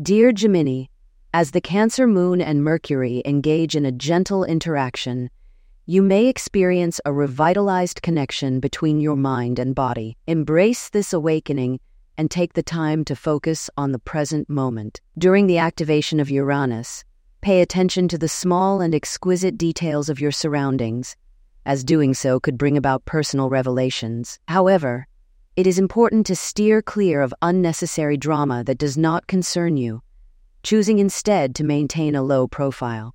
Dear Gemini, as the Cancer moon and Mercury engage in a gentle interaction, you may experience a revitalized connection between your mind and body. Embrace this awakening and take the time to focus on the present moment. During the activation of Uranus, pay attention to the small and exquisite details of your surroundings, as doing so could bring about personal revelations. However, it is important to steer clear of unnecessary drama that does not concern you, choosing instead to maintain a low profile.